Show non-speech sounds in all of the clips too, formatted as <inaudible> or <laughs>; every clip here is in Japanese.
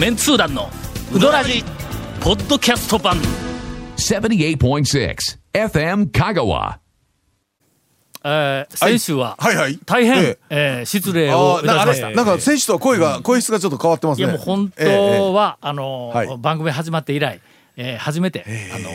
メンツー団のウドラジポッドキャスト版。78.6 FM Kagawa. えー先週ははい。はい大変、ええ。えー失礼をいたしました。なんか選手とは声が声質がちょっと変わってますいねやもう本当ええは、あのーはい。番組始まって以来、えー初めて、あのー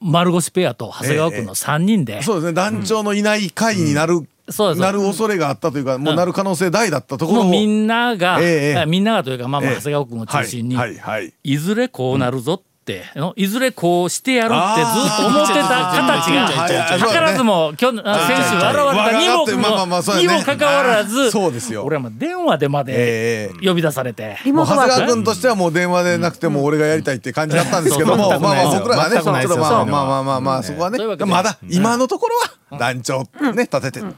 丸腰ペアと長谷川君の3人で、そうですね。団長のいない会になる、そうですなる恐れがあったというかもうなる可能性大だったところを。みんなが、ええええ。あみんながというか、まあまあええ。長谷川君を中心に、はいはいはい。いずれこうなるぞって、のいずれこうしてやるってずっと思ってた形が図らずも今日あ先週現れたにもわがってまあまあまあそうやね。にもかかわらずあーそうですよ。俺はもう電話でまでええ呼び出されて。もう長谷川君君としてはもう電話でなくても俺がやりたいって感じだったんですけども、そうまあまあ僕らがね、まあまあまあまあまあそこはねまだ今のところは団長ね立てて、はい。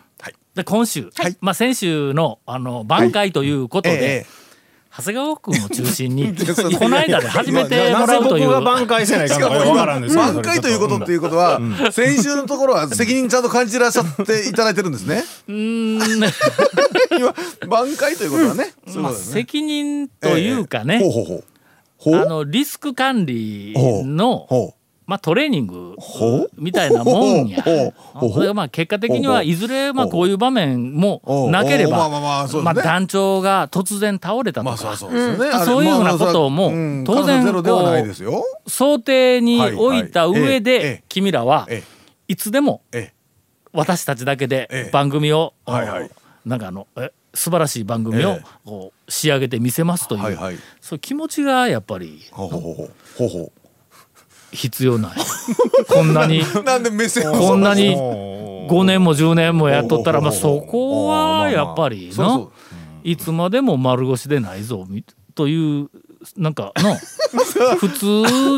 で今週、はいまあ、先週のあの挽回ということで、ええ長谷川君を中心に <laughs> この間で始めてもらうという僕が挽回せないか挽回ということっていうことは、先週のところは責任ちゃんと感じてらっしゃっていただいてるんですね。挽回ということはね、そういうまあ、ことですね。責任というかね、ほうほうほう。ほうあのリスク管理の、ほまあ、トレーニングみたいなもんや。それがまあ結果的にはいずれまあこういう場面もなければまあ団長が突然倒れたとかそういうようなことも当然可能性ゼロではないですよ。想定に置いた上でえ君らはえいつでもええ。私たちだけえでえ番組をなんかあのえ素晴らしい番組をええ。こう仕上げてみせますという。そうい。う気持ちがやっぱりほうほほ必要ない。こんなにう。<laughs> なんで目線をこんなにおー5年も10年もやっとったらまあそこはやっぱりのそうそういつまでも丸腰でないぞみというなんかの <laughs> 普通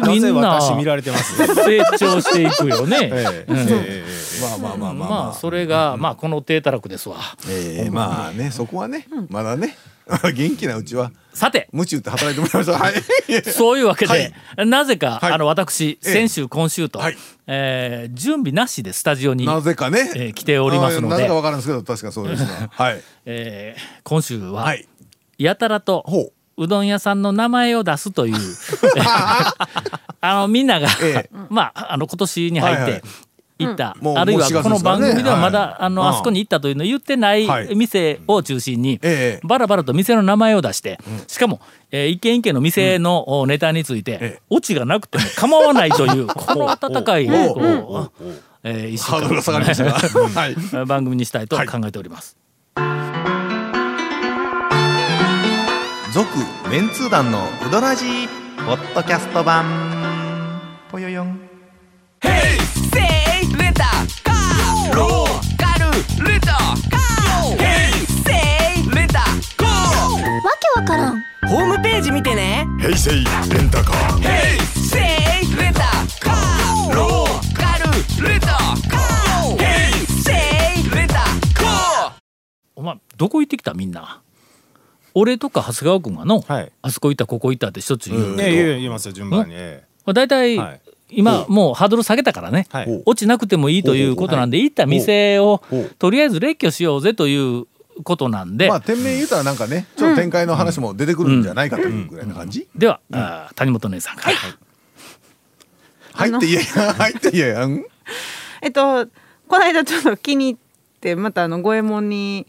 みんな私見られてます成長していくよね。まあまあまあまあまあそれがまあこの低たらくですわ。ええまあねそこはねまだね <laughs> 元気なうちはさて夢中って働いてもらいました。はい。<laughs> そういうわけで、なぜか、はいあの私ええ先週今週と、はいえー準備なしでスタジオに、なぜかね。えー来ておりますのであなぜかわかるんですけど確かそうですね。はい。えー今週は、はい。やたらとほう。うどん屋さんの名前を出すという。<laughs> あのみんなが、えまああの今年に入っはいはい。て行った、もうあるいはもう4月この番組ではまだ、ですあのはいあそこに行ったというのを言ってないはい。店を中心に、ええ。バラバラと店の名前を出して、しかも、えー一軒一軒の店のおネタについて、ええ。オチがなくても構わないという <laughs> この温かいこうえー一週。間 <laughs> 番組にしたいと考えております。続メンツー団のウドラジーポッドキャスト版。ぽよよん。わけわからん。ホームページ見てね。平成レンタカー。せいレタカーローカルレタカー。ヘイセイレタカー。お前どこ行ってきた？みんな俺とか長谷川君がの、はい。あそこ行ったここ行ったってしょっちゅう言うけど、ええ言いますよ順番に。えまあ、大体、はい。今もうハードル下げたからね、えはい。落ちなくてもいいということなんで、行った店をとりあえず列挙しようぜということなんで、まあ店名言うたらなんかねちょっと展開の話も出てくるんじゃないかというぐらいな感じ。では、あー谷本姉さんから、入っていやいや入っていやいや。うん？えっとこの間ちょっと気に入ってまたあの五右衛門。に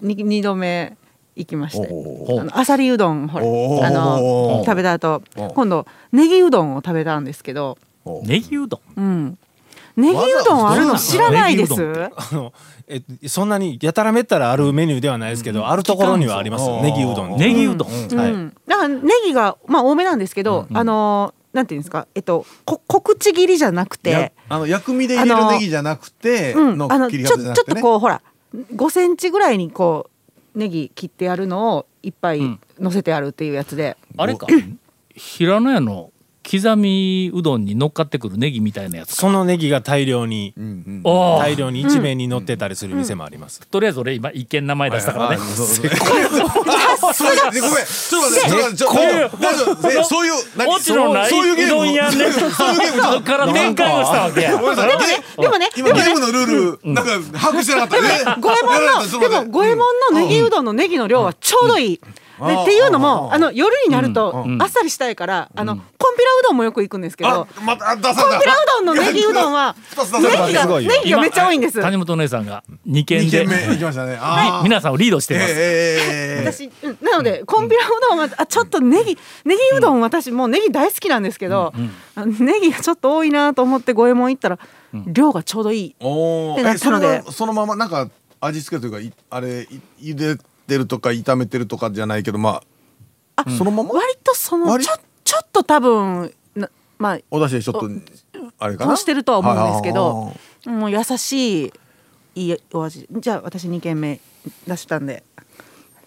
二度目行きまして。あのあさりうどんほら。あの食べた後お今度ネギうどんを食べたんですけど、ネギうどん？うん、ネギうどんあるの知らないです？えそんなにやたらめったらあるメニューではないですけど、あるところにはありますうん。ネギうどん。ネギうどん、はい。うん、だからネギがまあ多めなんですけど、あのなんていうんですか？えっとこ小口切りじゃなくやて、あの薬味で入れるネギじゃなくてあの切りちょちょってと。こうほら5センチぐらいにこうネギ切ってあるのをいっぱいん。乗せてあるっていうやつで、あれか。平野屋の刻みうどんに乗っかってくるネギみたいなやつか。そのネギが大量にうんうん。大量に一面に乗ってたりする店もあります、とりあえず俺今一見名前出したからね、はいはい。そうそう <laughs> ごめんちょっと待ってちょっと待ってちょっと待ってちょっと待って。えそういう何オチのないそういうゲーム展開をしたわけや。ごめんなさい <laughs> でもね今ゲームのルールなんか把握してなかったね。五右衛門のでも五右衛門のネギうどんのネギの量はちょうどいい、あーっていうのもあの夜になるとうんあっさりしたいからあのコンピラうどんもよく行くんですけどコンピラうどんのネギうどんは <laughs> ネギがネギがめっちゃ多いんです。谷本姉さんが2軒二で軒目行きましたね。あー。皆さんをリードしてます、私、うんなので、コンピラうどんは、あ、ちょっとネギ、ネギうどん、私もうネギ大好きなんですけど。ネギがちょっと多いなと思って、五右衛門行ったら、量がちょうどいい。おってなったので。はそのままなんか味付けというかいあれい茹でてるとか炒めてるとかじゃないけどまあそのまま？割とその、割ちょ、ちょっと多分、な、まあ、お出汁でちょっとあれかな？通してるとは思うんですけど。もう優しい。いいお味、じゃあ、私二軒目出したんで。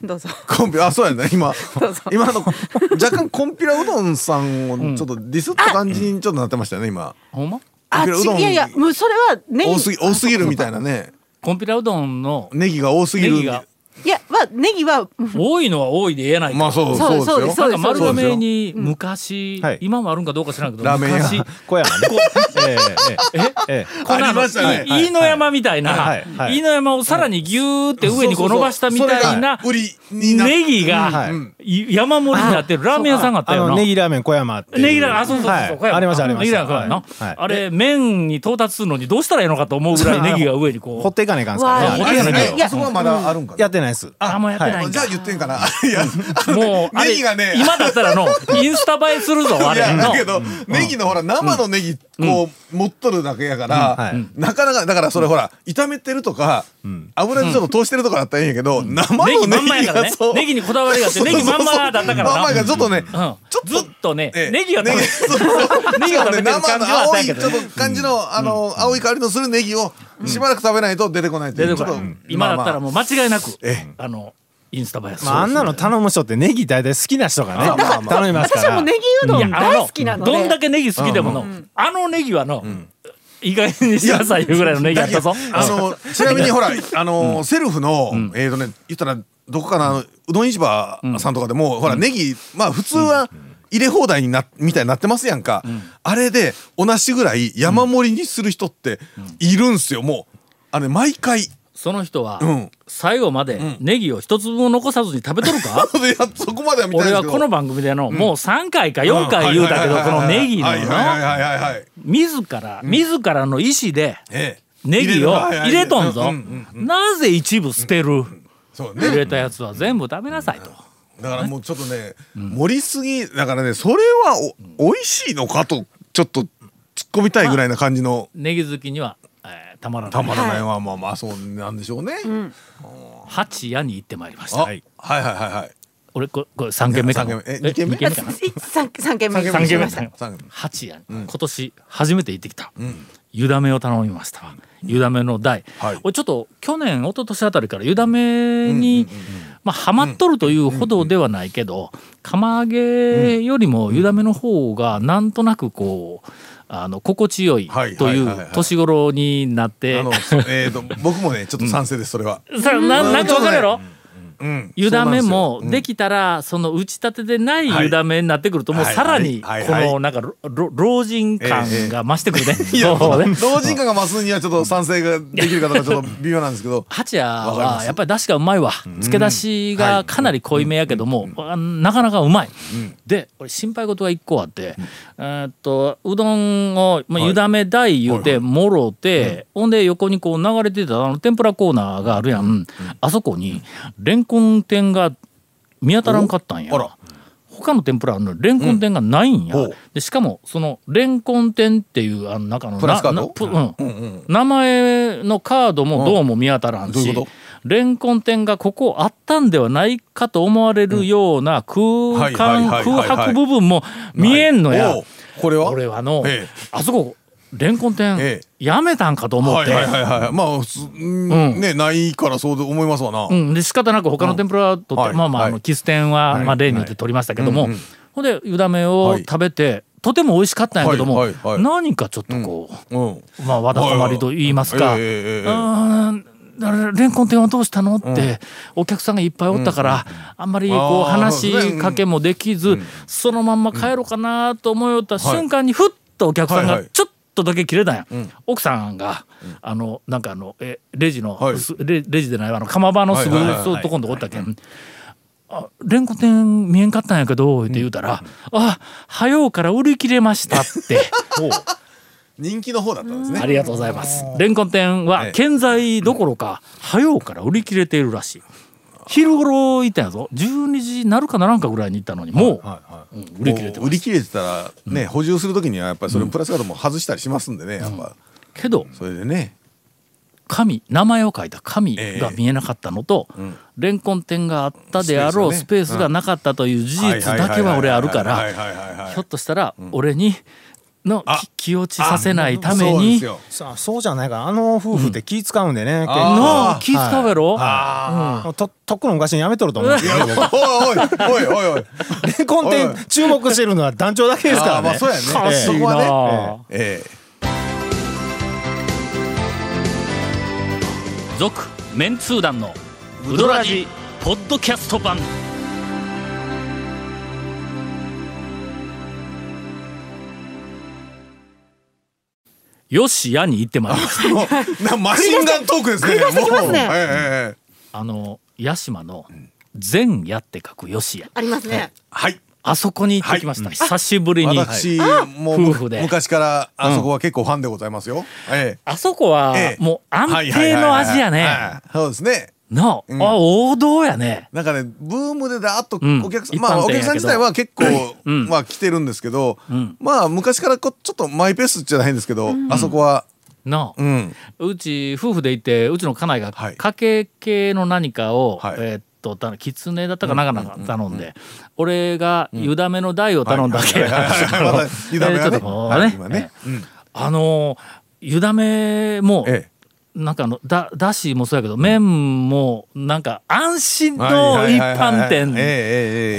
どうぞ。コンピあそうやね。今 <laughs> 今の若干コンピラうどんさんをちょっとディスった感じにちょっとなってましたよね今。ほんま？あ、いやいや、もうそれはネギ。多すぎ多すぎるみたいなね。コンピラうどんのネギが多すぎる。ネギがいや、は、ネギは、多いのは多いで言えないとまあそうそうそうですよそうなんか丸亀に昔、はい今もあるんかどうか知らんけどラーメン屋。昔小山ね。ええええええ。こんなありましたね。い飯野山みたいな、はいはい。飯野山をさらにギューって上にこう伸ばしたみたいなネギが山盛りになってるラーメン屋さんがあったあのよな。ネギラーメン小山っていう。ネギラーメンあそうそうそうそう、はい。ありましたありました。ネギラーメン小山な。はいはい。あれ麺に到達するのにどうしたらいいのかと思うぐらいネギが上にこう。掘っていかないかんすからね。いかないえあそこはまだあるんかな。やってないです。あもうやってないじゃあ言ってんかな。いやもうネギがね。今だったらの <laughs> インスタ映えするぞあれ。の。だけど、ネギのほら生のネギこう持っとるだけやから、なかなかだからそれほら炒めてるとか、油でちょっと通してるとかだったらいいんやけど、生のネギがそう。ネギにこだわりがあってネギまんまだったからな。まんまがちょっとね、ずっとね、ええ。ネギが食べネギそうそう。<laughs> ネギが食べてる生感じはあっの青いちたんやけどねょっと感じの、あの青い香りのするネギをしばらく食べないと出てこないってい。うちょっと出てこない今だったらもう間違いなく、えあのインスタ映えまああんなの頼む人ってネギ大体好きな人がね頼みますから。私はもうネギうどん大好きなので。どんだけネギ好きでもの、あのネギはの、意外にしなさいいうぐらいのネギやったぞ。あのちなみにほらあのセルフのえっとね言ったらどこかなうどん市場さんとかでもほらネギまあ普通は入れ放題になみたいになってますやんか。あれで同じぐらい山盛りにする人っているんすよ。もうあれ毎回。その人は、うん。最後までネギを一粒も残さずに食べとるか？俺はこの番組での、もう3回か4回言うたけど、このネギの自ら、自らの意思でええ。ネギを入れとんぞ。うんうんうんなぜ一部捨てる？入れたやつは全部食べなさいと。だからもうちょっとね、盛りすぎだからねそれはお美味しいのかとちょっと突っ込みたいぐらいな感じのネギ好きには、えーたまらない。たまらないはまあまあそうなんでしょうね。八谷に行ってまいりましあた。はいはいはいはい。俺ここれ三軒目かな？三軒目え二軒目？二軒目かな？<laughs> 三三軒目三軒目八谷、今年初めて行ってきた、湯だめを頼みましたわ湯だめの台、はい。俺ちょっと去年一昨年あたりから湯だめに、まあハマっとるというほどではないけど、釜揚げよりも湯だめの方がなんとなくこうあの心地よいはいという年頃になって、えっと僕もねちょっと賛成ですそれは。<laughs> さななんかわかるやろ、うん湯だめもできたらその打ち立てでない湯だめになってくるともうはい。さらにこのなんか老人感が増してくるね。老人感が増すにはちょっと賛成ができる方がちょっと微妙なんですけど。<laughs> 八谷はやっぱり出汁がうまいわ。漬け出しがかなり濃いめやけども、あなかなかうまい、で俺心配事が一個あって、えーっとうどんを、まあ、はい。湯だめ大言うてもろて、ほんで横にこう流れてたあの天ぷらコーナーがあるやん、あそこにレンコン店が見当たらんかったんや。他の天ぷらのレンコン店がないんや、うん。でしかもそのレンコン店っていうあの中の。名前のカードもどうも見当たらんし。どういうこと？レンコン店がここあったんではないかと思われるような空はい間はいはいはい。空白部分も見えんのや。お。これは？俺はのええ。あそこレンコン店えやめたんかと思って。はいはいはいはい。まあ普通うん。ねないからそうで思いますわな。うん、で仕方なく他の天ぷらとって、はいまあまああはい。のキス店は、はい。まあ例によって取りましたけども、うんうん。ほんで湯だめを食べて、とても美味しかったんやけども、はいはいはい何かちょっとこう、うん。まあわだかまりと言いますか、はいはいうーんレンコン店はどうしたのって、お客さんがいっぱいおったから、あんまりこう話しかけもできず、そのまんま帰ろうかなと思いよった瞬間にふっとお客さんがちょっとだけ切れたんや、奥さんが、あのなんかあのえレジの、レレジでないわあの釜場のすぐそうとこんとこおったけん。あレンコ天見えんかったんやけど」って言うたら「あ早うから売り切れました」って。<laughs> 人気の方だったんですね。ありがとうございます。レンコン店はええ。健在どころか、早うから売り切れているらしい。昼頃行ったんやぞ。12時なるかならんかぐらいに行ったのに、もう、うん売り切れて売り切れてたらね、補充する時にはやっぱりそれプラスカードも外したりしますんでねやっぱ、けど、それでね。紙、名前を書いた紙が見えなかったのと、ん。レンコン店があったであろうススペースがなかったという事実だけは俺あるから、ひょっとしたら、俺に、の気落ちさせないためそうでにす、よ。さあそうじゃないか。あの夫婦って気使うんでね、結構。あの気使うやろ、もうととっくの昔にやめとると思う。んですよおいおいおいおいおい。レンコン店注目してるのは団長だけですからね。あーまあそうやね。おかしいそこはなねえ。続メンツー団のウドラジポッドキャスト版よしやに行ってまいりました。マシンガントークですね。繰り出してきますね。ええええあの屋島の善やって書くよしや。ありますね。はい。あそこに行ってきました、久しぶりに。私もう夫婦で。昔からあそこは結構ファンでございますよ、えあそこはええ。もう安はいはい定のはいはい。味やねはい。そうですねの、うん。あ王道やね。なんかねブームでだーっとうん。お客さん、一まあお客さん自体は結構、うん。まあ来てるんですけど、ん。まあ昔からこうちょっとマイペースじゃないんですけど、あそこは。の、うん。うち夫婦で行ってうちの家内がはい。かけ系の何かを、はい。えーっとたきつねだったかなかなか頼んで、俺が湯だめの台を頼んだわけちょっとね。今ね、うん。あの湯だめも、えなんかあのだだしもそうやけど麺もなんか安心えの一般店。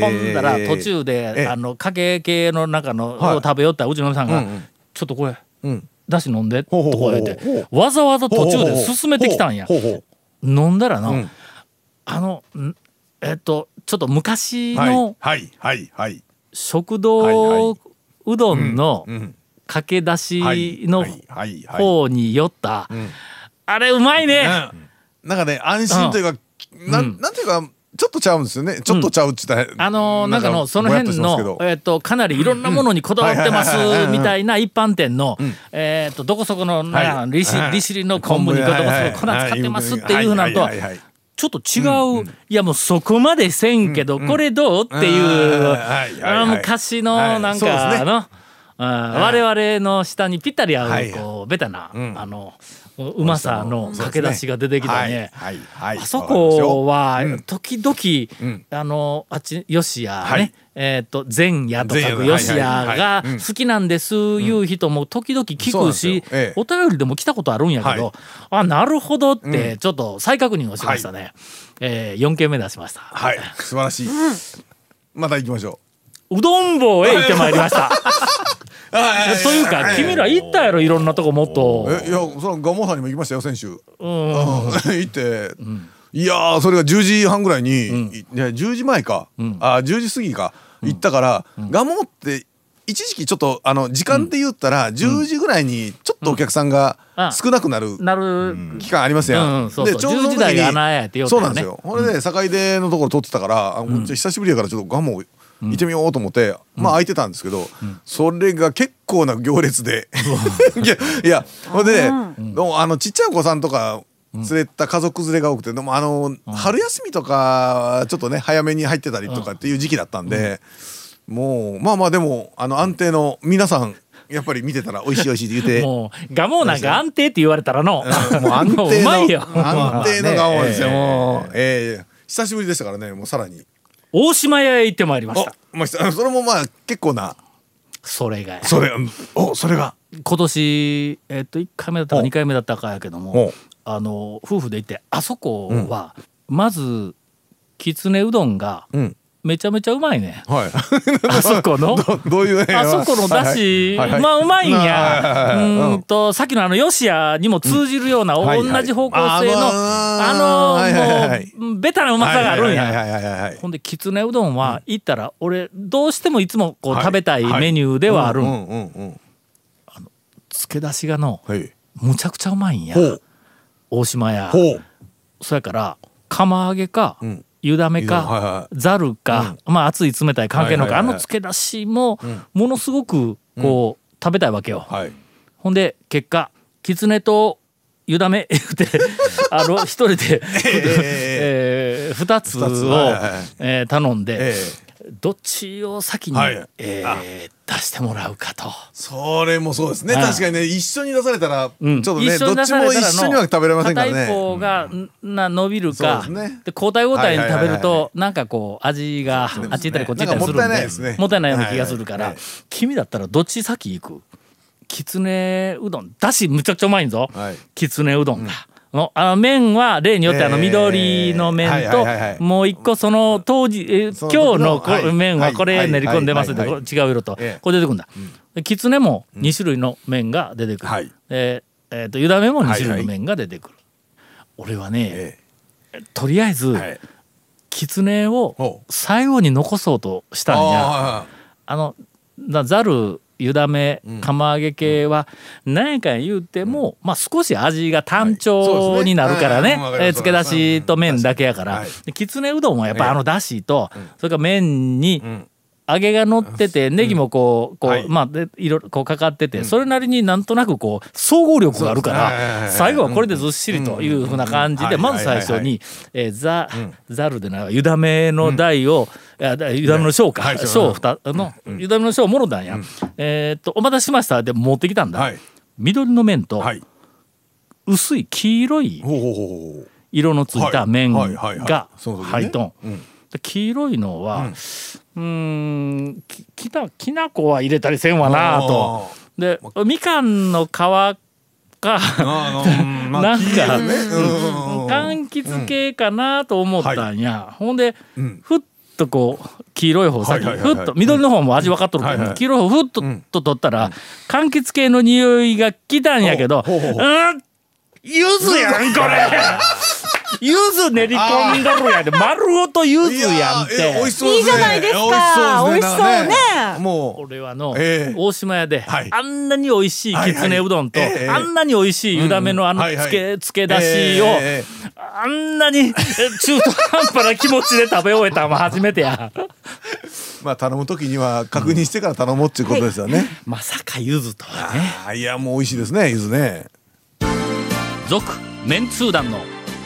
ほんだらええ。途中で、ええ。あのかけ系の中のはい。を食べよったうちの嫁さんが、ちょっとこれうん。だし飲んで」とか言ってわざわざ途中で進めてきたんや。飲んだらな、うん。あのんえっとちょっと昔はいのはいはいはい。食はいは堂い。うどんのうんかけだしのはいはいはいはい。方に寄ったんあれうまいね。うんなんかね安心というか、なん。なんていうかちょっとちゃうんですよね。ちょっとちゃうっつったら、あのーなんかのその辺のえっとかなりいろんなものにこだわってますうん。はいはいはいはいみたいな一般店のえっとどこそこのなんやはい。利尻利尻の昆布にどこそこ粉使ってますっていうのとははい。はい。はい。ちょっと違う、いやもうそこまでせんけど、これどうっていう、昔のはい。なんかの、あ我々の下にぴったり合う、はい。こうベタな、ん。あのうまさの駆け出しが出てきたね。はい。はい。はい。あそこはうん。時々、うん。あのあっち吉屋ね、はい。えっ、と前夜とかく前夜吉屋はい。はい。が好きなんですいう人も時々聞くし、よ。ええ。お便りでも来たことあるんやけど、はい。あなるほどってちょっと再確認をしましたね。えー、4件目出しました。はい。素晴らしい、また行きましょうどん坊へ行ってまいりました。<laughs> うはいとい。うか君ら行ったやろいろんなとこもっと。えいやそのガモさんにも行きましたよ先週。うん。<laughs> 行って、いやーそれが10時半ぐらいに、いや10時前か、あ10時過ぎか。行ったから、ガモって一時期ちょっとあの時間で言ったら10時ぐらいにちょっとお客さんがあ。少なくなるなる、期間ありますやん。でちょうどその10時台が穴やってよね。そうなんですよ。ほれで境出のところ通ってたから、久しぶりやからちょっとガモ行ってみようと思って、まあ空いてたんですけど、それが結構な行列で。<laughs> いやいやほんでね、あのちっちゃいお子さんとか連れた家族連れが多くてでもあの、春休みとかちょっとね早めに入ってたりとかっていう時期だったんで、もうまあまあでもあの安定の皆さんやっぱり見てたら美味しい美味しいって言って。もうガモなんか安定って言われたらの、もう安もう定のうまいよ。安定の顔ですよ、ええもう、ええ。久しぶりでしたからねもうさらに大島屋へ行ってまいりました。おまあ <laughs> それもまあ結構な。それがや。それうんおそれが。今年えっと1回目だったかお。2回目だったかやけどもお。あの夫婦で行ってあそこは、まずきつねうどんがうんめちゃめちゃうまいね。はい。<laughs> あそこの？どどういうねあそこのだし、はいはいまあうまいんや。うん。とさっきのあの吉屋にも通じるような同じ方向性のああ。のもうベタなうまさがあるんや。ほんできつねうどんは行ったら俺どうしてもいつもこうはい。食べたい。メニューではあるん。うんうんうんうん。つけ出しがのはい。むちゃくちゃうまいんや。大島屋。ほう。そやから釜揚げか、ん湯だめかはざるか、まあ熱い冷たい関係のか、はいはいはいはい。あの漬け出しもものすごくこう、食べたいわけよ。はい。ほんで結果狐と湯だめ言うて <laughs> あの一人で、えー二つを、二つはいはい。えー頼んで、ええどっちを先に、はい。えー出してもらうかと。それもそうですね。はい。確かにね一緒に出されたらちうん。ょっとねどっちも一緒には食べれませんからね。方が、な伸びるかですね。で交代交代に食べるはいはなんかこう味があっち行ったりこっち行ったりするんでもったいないですね。もったいないような気がするから、君だったらどっち先行く？きつねうどん。だしむちゃくちゃうまいんぞ、はい。きつねうどんが。のあの麺は例によってあのえー。緑の麺ともう一個その当時え今日の麺はこれ練り込んでますって違う色と。ええ。これ出てくるんだ。できつねも2種類の麺が出てくる。えーと湯だめも2種類の麺が出てくる。俺はねえとりあえずきつねを最後に残そうとしたんや。ああのなざる湯だめ釜揚げ系は何やかん言うても、まあ少し味が単調になるからね,、はえー漬け出しと麺だけやから、きつねうどんはやっぱあのだしと、それから麺にん揚げが乗ってて、ネギもこうこう、はい。まあでいろいろこうかかってて、それなりになんとなくこう総合力があるから、最後はこれでずっしりというふうな感じで、うん。まず最初に、えーざざるでない湯だめの台を、いやだめの小か、はい。小二あの、湯だめの小をもろたんや、えーっとお待たせしました。で持ってきたんだ、はい。緑の麺とはい。薄い黄色い色のついた麺が入っとん。黄色いのは、うーんききなきな粉は入れたりせんわなと。でみかんの皮かなんか、柑橘系かなと思ったんや、ほんで、ん。ふっとこう黄色い方先、はいはいはいはい。ふっと緑の方も味分かっとるから、はいはい黄色い方ふっと、んと取ったら、柑橘系の匂いが来たんやけど、ほうん柚子やんこれ柚子練り込んどるやんで丸ごと柚子やんっいやえ美味しいいじゃないですか。美味しそうですね。美味しそうね。なんかもう。俺はの、ええ。大島屋で、はい。あんなに美味しいきつねうどんと、あんなに美味しい湯だめのあのつけ、漬け出しを、ええあんなにえ中途半端な気持ちで食べ終えたのも初めてや。<laughs> まあ頼む時には確認してから頼もうっていうことですよね。まさか柚子とはね。いやもう美味しいですねゆずね。続メンツー団の